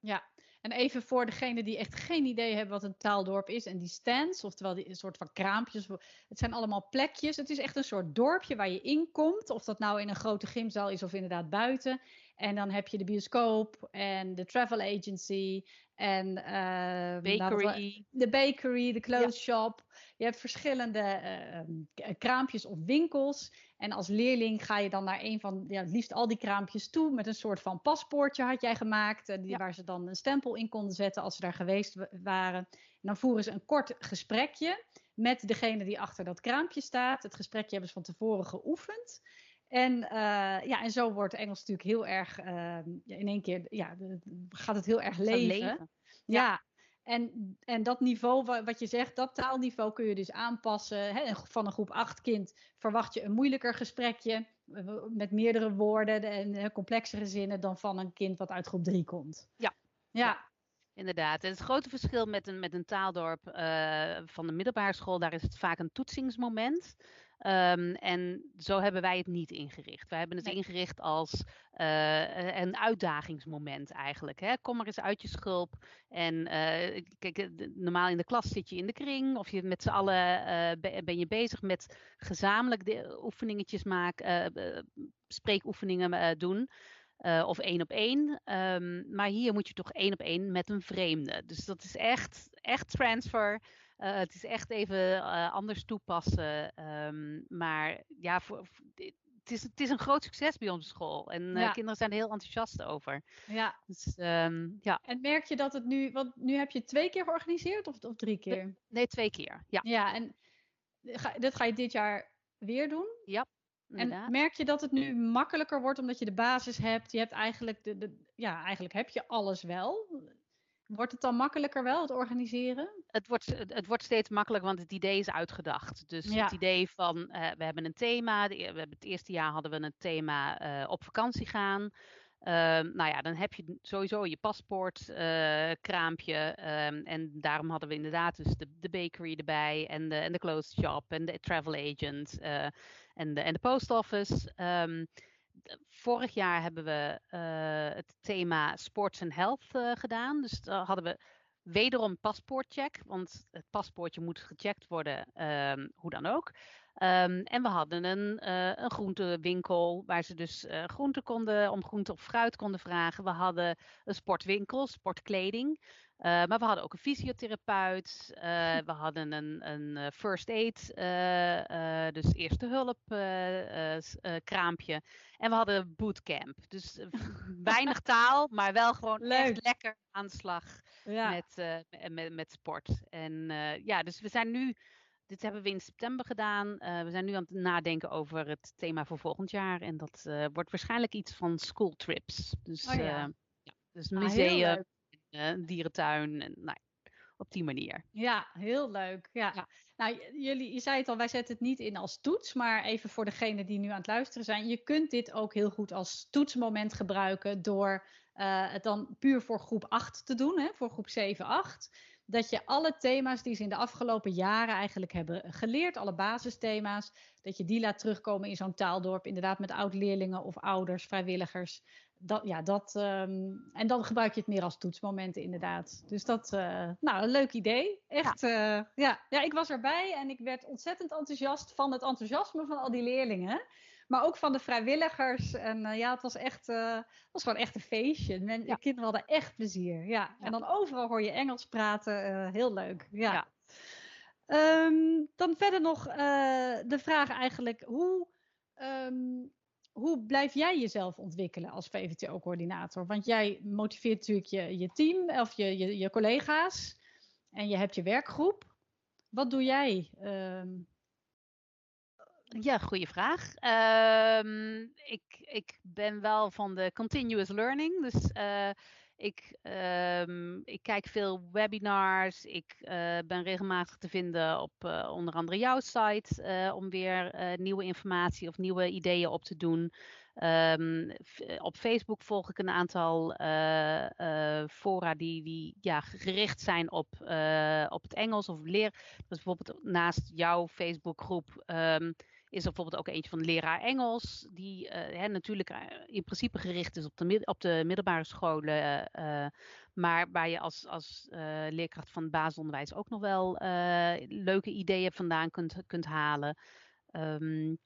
Ja, en even voor degene die echt geen idee hebben wat een taaldorp is. En die stands, oftewel die een soort van kraampjes. Het zijn allemaal plekjes. Het is echt een soort dorpje waar je in komt. Of dat nou in een grote gymzaal is of inderdaad buiten. En dan heb je de bioscoop en de travel agency en uh, bakery. de bakery, de clothes shop. Je hebt verschillende uh, kraampjes of winkels. En als leerling ga je dan naar een van, ja, het liefst al die kraampjes toe. Met een soort van paspoortje had jij gemaakt. Uh, die, Waar ze dan een stempel in konden zetten als ze daar geweest waren. En dan voeren ze een kort gesprekje met degene die achter dat kraampje staat. Het gesprekje hebben ze van tevoren geoefend. En, uh, ja, en zo wordt Engels natuurlijk heel erg, uh, in één keer, ja, gaat het heel erg leven. leven. Ja. ja. En, en dat niveau, wat je zegt, dat taalniveau kun je dus aanpassen. Hè? Van een groep 8 kind verwacht je een moeilijker gesprekje met meerdere woorden en complexere zinnen dan van een kind wat uit groep 3 komt. Ja. ja. Inderdaad. het grote verschil met een, met een taaldorp uh, van de middelbare school, daar is het vaak een toetsingsmoment. Um, en zo hebben wij het niet ingericht. Wij hebben het ingericht als uh, een uitdagingsmoment eigenlijk. Hè? Kom maar eens uit je schulp. En uh, kijk, normaal in de klas zit je in de kring. Of je met z'n allen ben je bezig met gezamenlijk de oefeningetjes maken. spreekoefeningen doen. Of één op één. Um, maar hier moet je toch één op één met een vreemde. Dus dat is echt, echt transfer. Uh, het is echt even uh, anders toepassen. Um, maar ja, voor, het, is, het is een groot succes bij onze school. En ja. kinderen zijn er heel enthousiast over. Ja. Dus, um, ja. En merk je dat het nu, want nu heb je twee keer georganiseerd of, of drie keer? Nee, twee keer. Ja. Ja, en ga, dat ga je dit jaar weer doen? Ja. Inderdaad. En merk je dat het nu makkelijker wordt omdat je de basis hebt? Je hebt eigenlijk, de, de, ja, eigenlijk heb je alles wel. Wordt het dan makkelijker wel, het organiseren? Het wordt, het wordt steeds makkelijker, want het idee is uitgedacht. Dus het idee van, uh, we hebben een thema. we hebben het eerste jaar hadden we een thema uh, op vakantie gaan. Uh, nou ja, dan heb je sowieso je paspoortkraampje. Ehm, en daarom hadden we inderdaad dus de, bakery erbij. En de, en de shop en de travel agent. Eh, en, de, en de post office. Um, vorig jaar hebben we uh, het thema sports and health gedaan. Dus uh, hadden we wederom paspoortcheck, want het paspoortje moet gecheckt worden, hoe dan ook. Um, en we hadden een, een groentewinkel waar ze dus groenten konden, om groente of fruit konden vragen. We hadden een sportwinkel, sportkleding. Uh, maar we hadden ook een fysiotherapeut. Uh, we hadden een, een eh, first aid, uh, dus eerste hulp kraampje. En we hadden bootcamp. Dus weinig taal, maar wel gewoon Leuk. echt lekker aan de slag ja. met, met, met sport. En ja, dus we zijn nu, dit hebben we in september gedaan. we zijn nu aan het nadenken over het thema voor volgend jaar. En dat wordt waarschijnlijk iets van school trips. Dus, oh, ja. ja. dus ah, museum een dierentuin. En, nou, op die manier. Ja, heel leuk. Ja. ja. Nou, jullie, je zei het al, wij zetten het niet in als toets, maar even voor degenen die nu aan het luisteren zijn. Je kunt dit ook heel goed als toetsmoment gebruiken door uh, het dan puur voor groep 8 te doen, hè, voor groep 7, 8. Dat je alle thema's die ze in de afgelopen jaren eigenlijk hebben geleerd, alle basisthema's, dat je die laat terugkomen in zo'n taaldorp, inderdaad met oud-leerlingen of ouders, vrijwilligers. Dat, ja, dat, um, en dan gebruik je het meer als toetsmomenten inderdaad. Dus dat, uh, nou, een leuk idee. Echt, ja. Uh, ja. ja, ik was erbij en ik werd ontzettend enthousiast van het enthousiasme van al die leerlingen. Maar ook van de vrijwilligers. En uh, ja, het was echt, uh, was gewoon echt een feestje. Men, ja. De kinderen hadden echt plezier. Ja. En dan overal hoor je Engels praten. Uh, heel leuk. Ja. Um, dan verder nog de vraag eigenlijk: hoe, um, hoe blijf jij jezelf ontwikkelen als VVTO-coördinator? Want jij motiveert natuurlijk je, je team of je, je, je collega's. En je hebt je werkgroep. Wat doe jij? Um, ja, goede vraag. Um, ik, ik ben wel van de continuous learning. Dus uh, ik, um, ik kijk veel webinars. Ik uh, ben regelmatig te vinden op uh, onder andere jouw site om weer nieuwe informatie of nieuwe ideeën op te doen. Um, op Facebook volg ik een aantal fora die, die ja, gericht zijn op, op het Engels of leer. Dus bijvoorbeeld naast jouw Facebookgroep is er bijvoorbeeld ook eentje van leraar Engels, die uh, hè, natuurlijk uh, in principe gericht is op de, op de middelbare scholen, uh, maar waar je als, als leerkracht van het basisonderwijs ook nog wel leuke ideeën vandaan kunt, kunt halen. Um,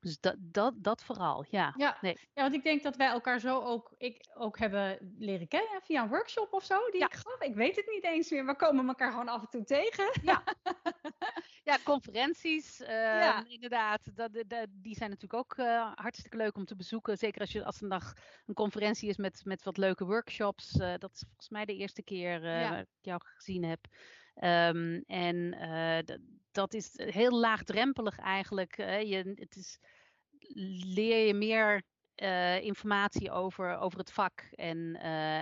dus dat, dat, dat vooral, ja. Ja, nee. ja, want ik denk dat wij elkaar zo ook, ik, ook hebben leren kennen via een workshop of zo die ja. ik gaf. Ik weet het niet eens meer, we komen elkaar gewoon af en toe tegen. Ja, ja conferenties, uh, ja. inderdaad. Dat, dat, die zijn natuurlijk ook uh, hartstikke leuk om te bezoeken. Zeker als, je, als een dag een conferentie is met, met wat leuke workshops. Uh, dat is volgens mij de eerste keer ja. dat ik jou gezien heb. Um, en dat is heel laagdrempelig eigenlijk. Je, het is, leer je meer informatie over, over het vak en,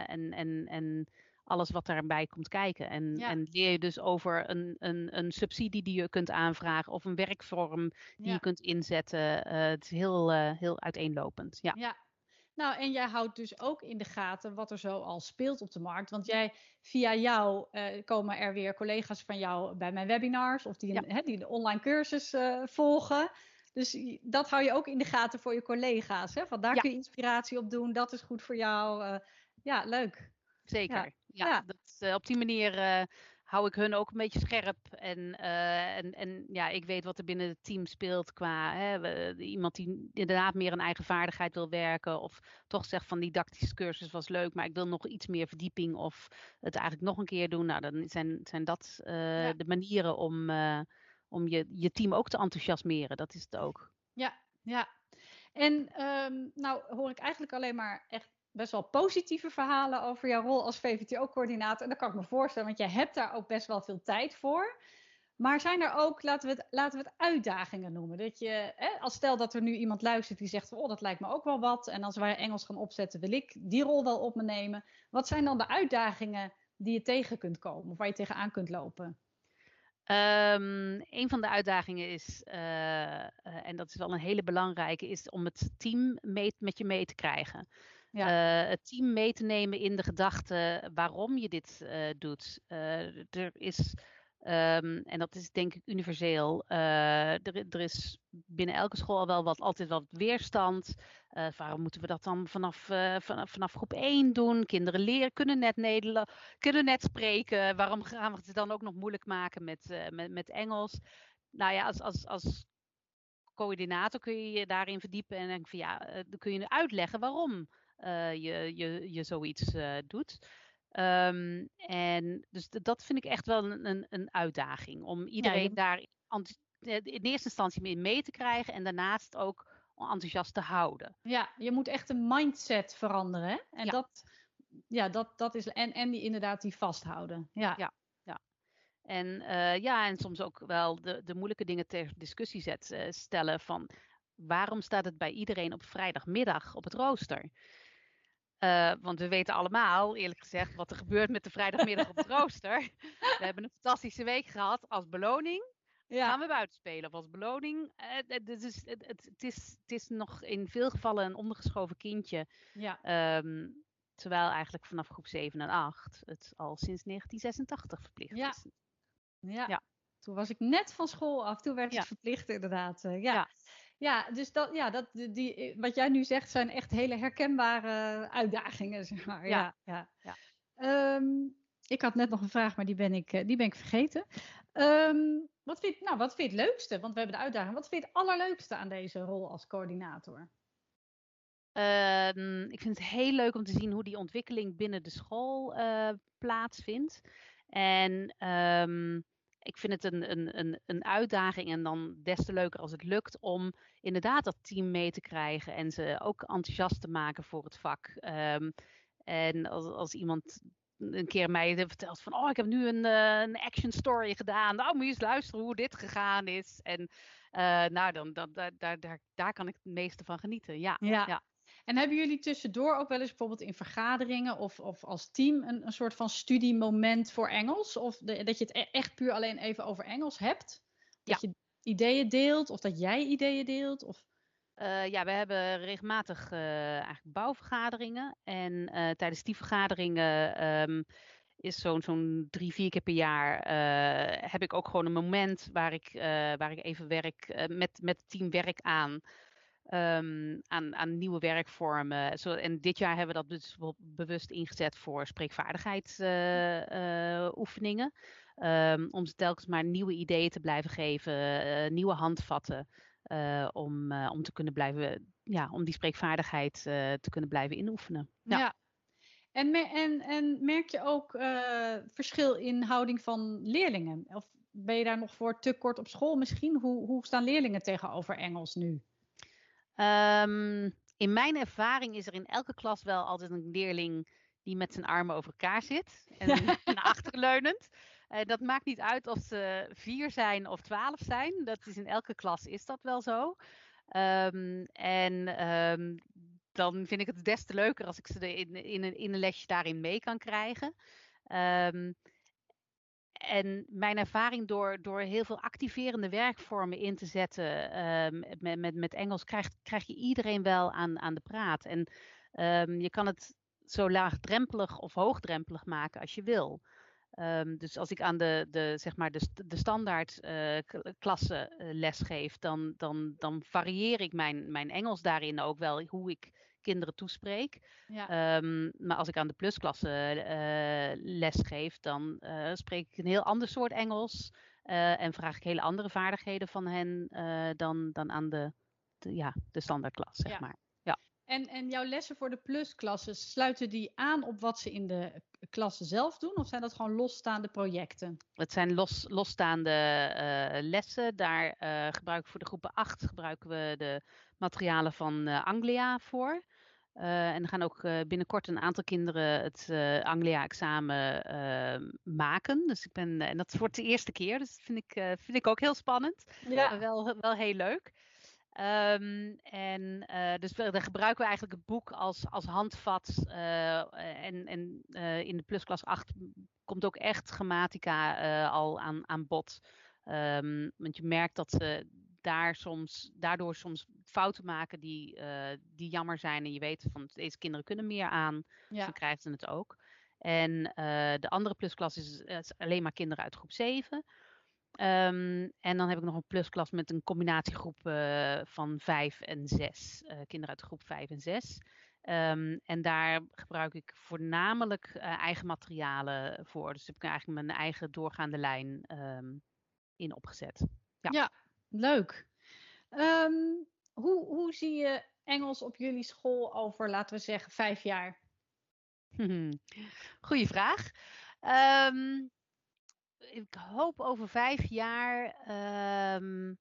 en, en, en alles wat daarbij komt kijken. En, ja. en leer je dus over een, een, een subsidie die je kunt aanvragen of een werkvorm die ja. je kunt inzetten. het is heel, heel uiteenlopend. Ja. ja. Nou, en jij houdt dus ook in de gaten wat er zo al speelt op de markt. Want jij, via jou uh, komen er weer collega's van jou bij mijn webinars of die, die de online cursus volgen. Dus dat hou je ook in de gaten voor je collega's. Hè? Van daar kun je inspiratie op doen, dat is goed voor jou. Ja, leuk. Zeker. Ja, Dat, op die manier hou ik hun ook een beetje scherp. En, uh, en, en ja, ik weet wat er binnen het team speelt qua hè, iemand die inderdaad meer een eigen vaardigheid wil werken. Of toch zegt van didactische cursus was leuk, maar ik wil nog iets meer verdieping of het eigenlijk nog een keer doen. Nou, dan zijn, zijn dat uh, ja. de manieren om, uh, om je, je team ook te enthousiasmeren. Dat is het ook. Ja, ja. En um, nou hoor ik eigenlijk alleen maar echt best wel positieve verhalen over jouw rol als VVTO-coördinator. En dat kan ik me voorstellen, want jij hebt daar ook best wel veel tijd voor. Maar zijn er ook, laten we het, laten we het uitdagingen noemen. Dat je, hè, als stel dat er nu iemand luistert die zegt, oh dat lijkt me ook wel wat. En als wij Engels gaan opzetten, wil ik die rol wel op me nemen. Wat zijn dan de uitdagingen die je tegen kunt komen of waar je tegenaan kunt lopen? Um, een van de uitdagingen is, uh, uh, en dat is wel een hele belangrijke, is om het team mee, met je mee te krijgen. Uh, het team mee te nemen in de gedachte waarom je dit uh, doet. Uh, er is, um, en dat is denk ik universeel, er, er, is binnen elke school al wel wat, altijd wat weerstand. waarom moeten we dat dan vanaf, vanaf, vanaf groep 1 doen? Kinderen leren, kunnen net Nederland, kunnen net spreken. Waarom gaan we het dan ook nog moeilijk maken met, met, met Engels? Nou ja, als, als, als coördinator kun je je daarin verdiepen en denk van ja, dan kun je uitleggen waarom je, je, je zoiets uh, doet. Um, en dus dat vind ik echt wel een, een, een uitdaging. Om iedereen ja, je... daar in eerste instantie mee, mee te krijgen en daarnaast ook enthousiast te houden. Ja, je moet echt een mindset veranderen. Hè? En ja. dat, ja, dat, dat is. En, en die inderdaad die vasthouden. Ja. ja. ja. En uh, ja, en soms ook wel de, de moeilijke dingen ter discussie zet, uh, stellen van waarom staat het bij iedereen op vrijdagmiddag op het rooster? Uh, want we weten allemaal, eerlijk gezegd, wat er gebeurt met de vrijdagmiddag op het rooster. We hebben een fantastische week gehad. Als beloning ja. gaan we buiten spelen. Of als beloning. Uh, het, is, het, het, is, het is nog in veel gevallen een ondergeschoven kindje. Ja. Um, terwijl eigenlijk vanaf groep 7 en 8 het al sinds 1986 verplicht Ja. is. Ja. Ja. Toen was ik net van school af. Toen werd het verplicht inderdaad. eh, ja. Ja. dus dat, ja, dat, die- wat jij nu zegt zijn echt hele herkenbare uitdagingen. Zeg maar. ja. Ja. Ja. Ja. Ehm, ik had net nog een vraag, maar die ben ik, eh, die ben ik vergeten. Ehm, wat, vind, nou, wat vind je het leukste? Want we hebben de uitdaging. Wat vind je het allerleukste aan deze rol als coördinator? Ehm, ik vind het heel leuk om te zien hoe die ontwikkeling binnen de school eh, plaatsvindt. En ehm, ik vind het een, een, een, een uitdaging en dan des te leuker als het lukt om inderdaad dat team mee te krijgen en ze ook enthousiast te maken voor het vak. Ehm, en als, als iemand een keer mij vertelt van, oh, ik heb nu een, eh, een action story gedaan. Nou, moet je eens luisteren hoe dit gegaan is. En eh, nou, dan, dan, daar, daar, daar, daar kan ik het meeste van genieten. Ja, Ja. ja. En hebben jullie tussendoor ook wel eens bijvoorbeeld in vergaderingen of, of als team een, een soort van studiemoment voor Engels? Of de- dat je het e- echt puur alleen even over Engels hebt? Dat je ideeën deelt of dat jij ideeën deelt? Of... Eh, ja, we hebben regelmatig eh, eigenlijk bouwvergaderingen. En eh, tijdens die vergaderingen ehm, is zo'n zo'n drie, vier keer per jaar heb ik ook gewoon een moment waar ik, waar ik even werk met, met het team werk aan. Ehm, aan, aan nieuwe werkvormen. Zo, en dit jaar hebben we dat dus bewust ingezet voor spreekvaardigheidsoefeningen. om ze telkens maar nieuwe ideeën te blijven geven, eh, nieuwe handvatten. eh, om, eh, om te kunnen blijven, ja, om die spreekvaardigheid eh, te kunnen blijven inoefenen. Ja. En, en, en merk je ook eh, verschil in houding van leerlingen? Of ben je daar nog voor te kort op school misschien? Hoe, hoe staan leerlingen tegenover Engels nu? Ehm, in mijn ervaring is er in elke klas wel altijd een leerling die met zijn armen over elkaar zit en naar achteren leunend. Eh, dat maakt niet uit of ze vier zijn of twaalf zijn. Dat is in elke klas is dat wel zo. Ehm, en ehm, dan vind ik het des te leuker als ik ze in, in, een, in een lesje daarin mee kan krijgen. En mijn ervaring door, door heel veel activerende werkvormen in te zetten ehm, met, met, met Engels, krijgt, krijg je iedereen wel aan, aan de praat. En ehm, je kan het zo laagdrempelig of hoogdrempelig maken als je wil. Ehm, dus als ik aan de, de, zeg maar de, de standaard k- klasse eh, les geef, dan, dan, dan varieer ik mijn, mijn Engels daarin ook wel, hoe ik kinderen toespreek. Ja. Ehm, maar als ik aan de plusklasse eh, les geef, dan eh, spreek ik een heel ander soort Engels. eh, en vraag ik hele andere vaardigheden van hen dan, dan aan de, de, ja, de standaardklas, zeg Ja. maar. En, en jouw lessen voor de plusklassen, sluiten die aan op wat ze in de klasse zelf doen? Of zijn dat gewoon losstaande projecten? Het zijn los, losstaande lessen. Daar eh, gebruiken we voor de groepen 8 gebruiken we de materialen van Anglia voor. Eh, en er gaan ook eh, binnenkort een aantal kinderen het eh, Anglia-examen eh, maken. Dus ik ben, en dat wordt de eerste keer, dus dat vind ik, vind ik ook heel spannend. Maar wel, wel heel leuk. Ehm, en dus we, daar gebruiken we eigenlijk het boek als, als handvat. en en in de plusklas 8 komt ook echt grammatica al aan, aan bod. Ehm, want je merkt dat ze daar soms, daardoor soms fouten maken die, eh, die jammer zijn. En je weet van deze kinderen kunnen meer aan. Dus Ja. dan krijgen ze het ook. En eh, de andere plusklas is, is alleen maar kinderen uit groep 7. Ehm, en dan heb ik nog een plusklas met een combinatiegroep eh, van 5 en 6. eh, kinderen uit groep 5 en 6. Ehm, en daar gebruik ik voornamelijk eigen materialen voor. Dus heb ik eigenlijk mijn eigen doorgaande lijn ehm, in opgezet. Leuk. Ehm, hoe, hoe zie je Engels op jullie school over, laten we zeggen, vijf jaar? Goeie vraag. Ehm, ik hoop over vijf jaar. ehm,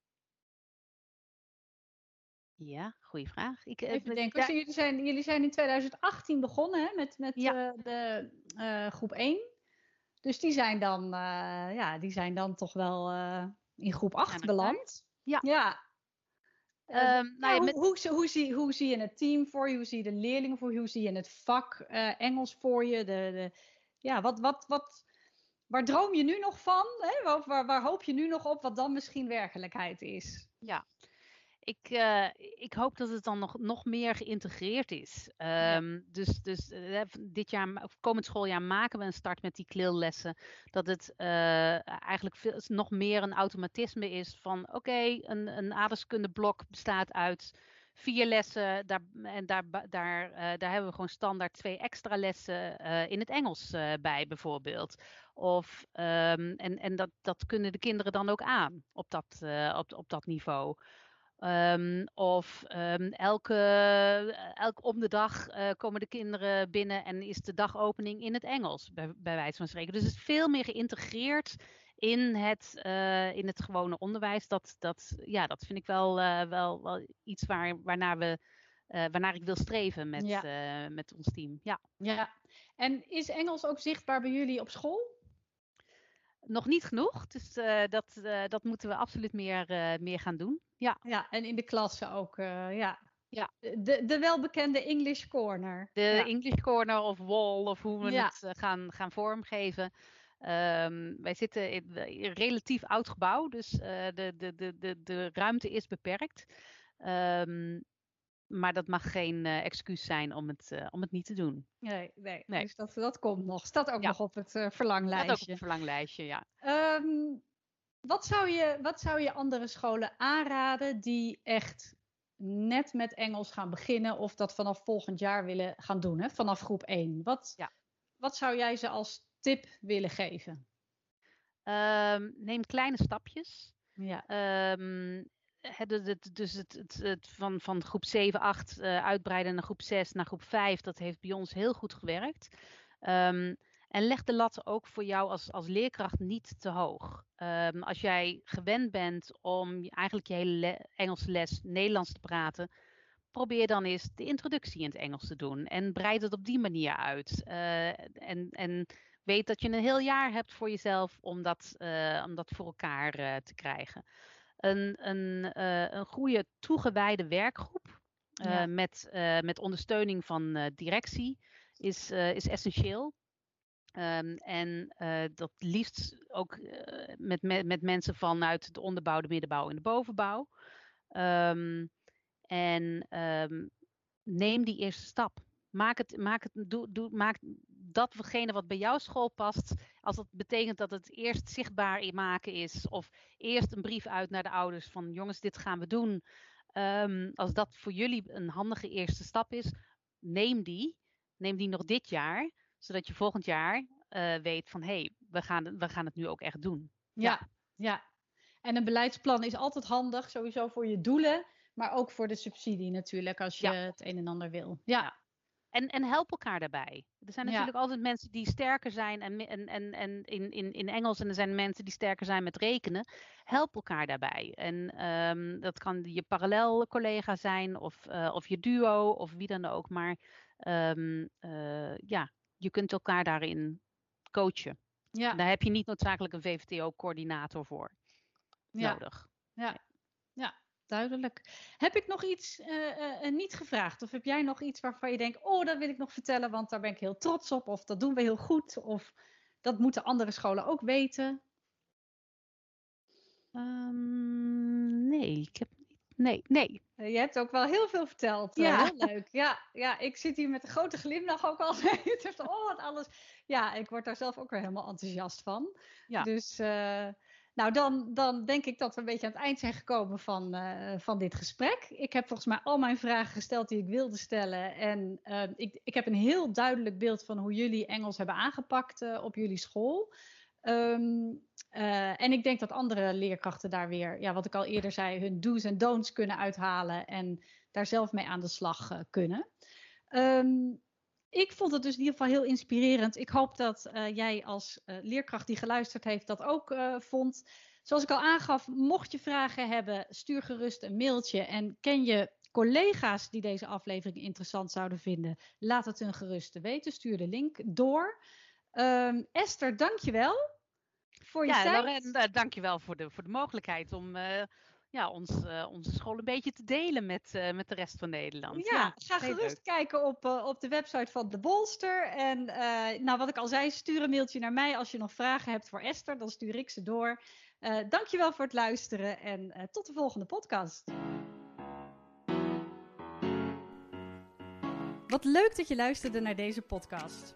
ja, goede vraag. Ik, eh, Even denken. Dus jullie, zijn, jullie zijn in 2018 begonnen hè, met, met Ja. eh, de eh, groep 1. Dus die zijn dan, ja, die zijn dan toch wel in groep 8 Aan de beland. Ja. ja. Eh, ehm, nou nou, ja, hoe, met- hoe, zie- hoe, zie, hoe zie je het team voor je? Hoe zie je de leerlingen voor je? Hoe zie je het vak eh, Engels voor je? De, de, ja, wat, wat, wat, waar droom je nu nog van? Hè? Waar, waar, waar hoop je nu nog op wat dan misschien werkelijkheid is? Ik, uh, ik hoop dat het dan nog, nog meer geïntegreerd is. Um, Dus, dus uh, dit jaar, of komend schooljaar maken we een start met die klillessen. Dat het uh, eigenlijk veel, nog meer een automatisme is van oké, okay, een, een aardeskundeblok bestaat uit vier lessen. Daar, en daar, daar, daar hebben we gewoon standaard twee extra lessen in het Engels bij bijvoorbeeld. Of, um, en en dat, dat kunnen de kinderen dan ook aan op dat, op, op dat niveau. Um, of um, elke, elk om de dag uh, komen de kinderen binnen en is de dagopening in het Engels, bij, bij wijze van spreken. Dus het is veel meer geïntegreerd in het, uh, in het gewone onderwijs. Dat, dat, ja, dat vind ik wel, uh, wel, wel iets waar, waarnaar, we, waarnaar ik wil streven met, ja. met ons team. Ja. ja, en is Engels ook zichtbaar bij jullie op school? Nog niet genoeg. Dus uh, dat, uh, dat moeten we absoluut meer, uh, meer gaan doen. Ja. ja, en in de klassen ook. ja. Ja. De, de welbekende English Corner. De ja. English Corner of Wall of hoe we ja. het gaan, gaan vormgeven. Um, wij zitten in een relatief oud gebouw, dus de, de, de, de, de ruimte is beperkt. Um, maar dat mag geen uh, excuus zijn om het, uh, om het niet te doen. Nee, nee. nee. dus dat, dat komt nog. Staat ook ja. nog op het uh, verlanglijstje. Staat ook op het verlanglijstje, ja. Um, wat, zou je, wat zou je andere scholen aanraden die echt net met Engels gaan beginnen of dat vanaf volgend jaar willen gaan doen, hè? vanaf groep 1? Wat, ja. wat zou jij ze als tip willen geven? Um, neem kleine stapjes. Ja. Um, dus het, het, het, van, van groep 7, 8 uh, uitbreiden naar groep 6, naar groep 5, dat heeft bij ons heel goed gewerkt. Um, en leg de lat ook voor jou als, als leerkracht niet te hoog. Um, als jij gewend bent om eigenlijk je hele le Engelse les Nederlands te praten, probeer dan eens de introductie in het Engels te doen. En breid het op die manier uit. Uh, en, en weet dat je een heel jaar hebt voor jezelf om dat, uh, om dat voor elkaar te krijgen een, een, uh, een goede toegewijde werkgroep uh, met, uh, met ondersteuning van directie is, is essentieel. Um, en dat liefst ook met, met, met mensen vanuit de onderbouw, de middenbouw en de bovenbouw. Um, en um, neem die eerste stap. Maak het, maak het, doe, doe, maak datgene wat bij jouw school past, als dat betekent dat het eerst zichtbaar maken is, of eerst een brief uit naar de ouders van jongens, dit gaan we doen. Um, als dat voor jullie een handige eerste stap is, neem die. Neem die nog dit jaar, zodat je volgend jaar uh, weet van hé, hey, we, gaan, we gaan het nu ook echt doen. Ja, ja, ja. En een beleidsplan is altijd handig, sowieso voor je doelen, maar ook voor de subsidie natuurlijk, als je ja. het een en ander wil. Ja. En, en help elkaar daarbij. Er zijn natuurlijk ja. altijd mensen die sterker zijn en, en, en, en in, in, in Engels en er zijn mensen die sterker zijn met rekenen. Help elkaar daarbij. En um, dat kan je parallel collega zijn of, uh, of je duo of wie dan ook. Maar um, uh, ja, je kunt elkaar daarin coachen. Ja. Daar heb je niet noodzakelijk een VVTO-coördinator voor ja. nodig. Ja. ja, duidelijk. Heb ik nog iets uh, uh, niet gevraagd? Of heb jij nog iets waarvan je denkt, oh, dat wil ik nog vertellen, want daar ben ik heel trots op. Of dat doen we heel goed. Of dat moeten andere scholen ook weten. Um, nee, ik heb Nee, nee. Eh, je hebt ook wel heel veel verteld. Ja. Heel leuk. Ja, ja, ik zit hier met een grote glimlach ook al. oh, wat alles. Ja, ik word daar zelf ook weer helemaal enthousiast van. Ja. Dus uh, nou, dan, dan denk ik dat we een beetje aan het eind zijn gekomen van, uh, van dit gesprek. Ik heb volgens mij al mijn vragen gesteld die ik wilde stellen. En uh, ik, ik heb een heel duidelijk beeld van hoe jullie Engels hebben aangepakt uh, op jullie school. Um, en ik denk dat andere leerkrachten daar weer, ja, wat ik al eerder zei, hun do's en don'ts kunnen uithalen en daar zelf mee aan de slag kunnen. Um, ik vond het dus in ieder geval heel inspirerend. Ik hoop dat uh, jij als uh, leerkracht die geluisterd heeft dat ook uh, vond. Zoals ik al aangaf, mocht je vragen hebben, stuur gerust een mailtje. En ken je collega's die deze aflevering interessant zouden vinden, laat het hun gerust weten. Stuur de link door. Um, Esther, dankjewel voor je ja, tijd. Lauren, dankjewel voor de, voor de mogelijkheid om ja, ons, eh, onze school een beetje te delen met, eh, met de rest van Nederland. Ja, ga gerust kijken op, eh, op de website van de Bolster. En nou, wat ik al zei, stuur een mailtje naar mij als je nog vragen hebt voor Esther. Dan stuur ik ze door. dankjewel voor het luisteren en tot de volgende podcast. Wat leuk dat je luisterde naar deze podcast.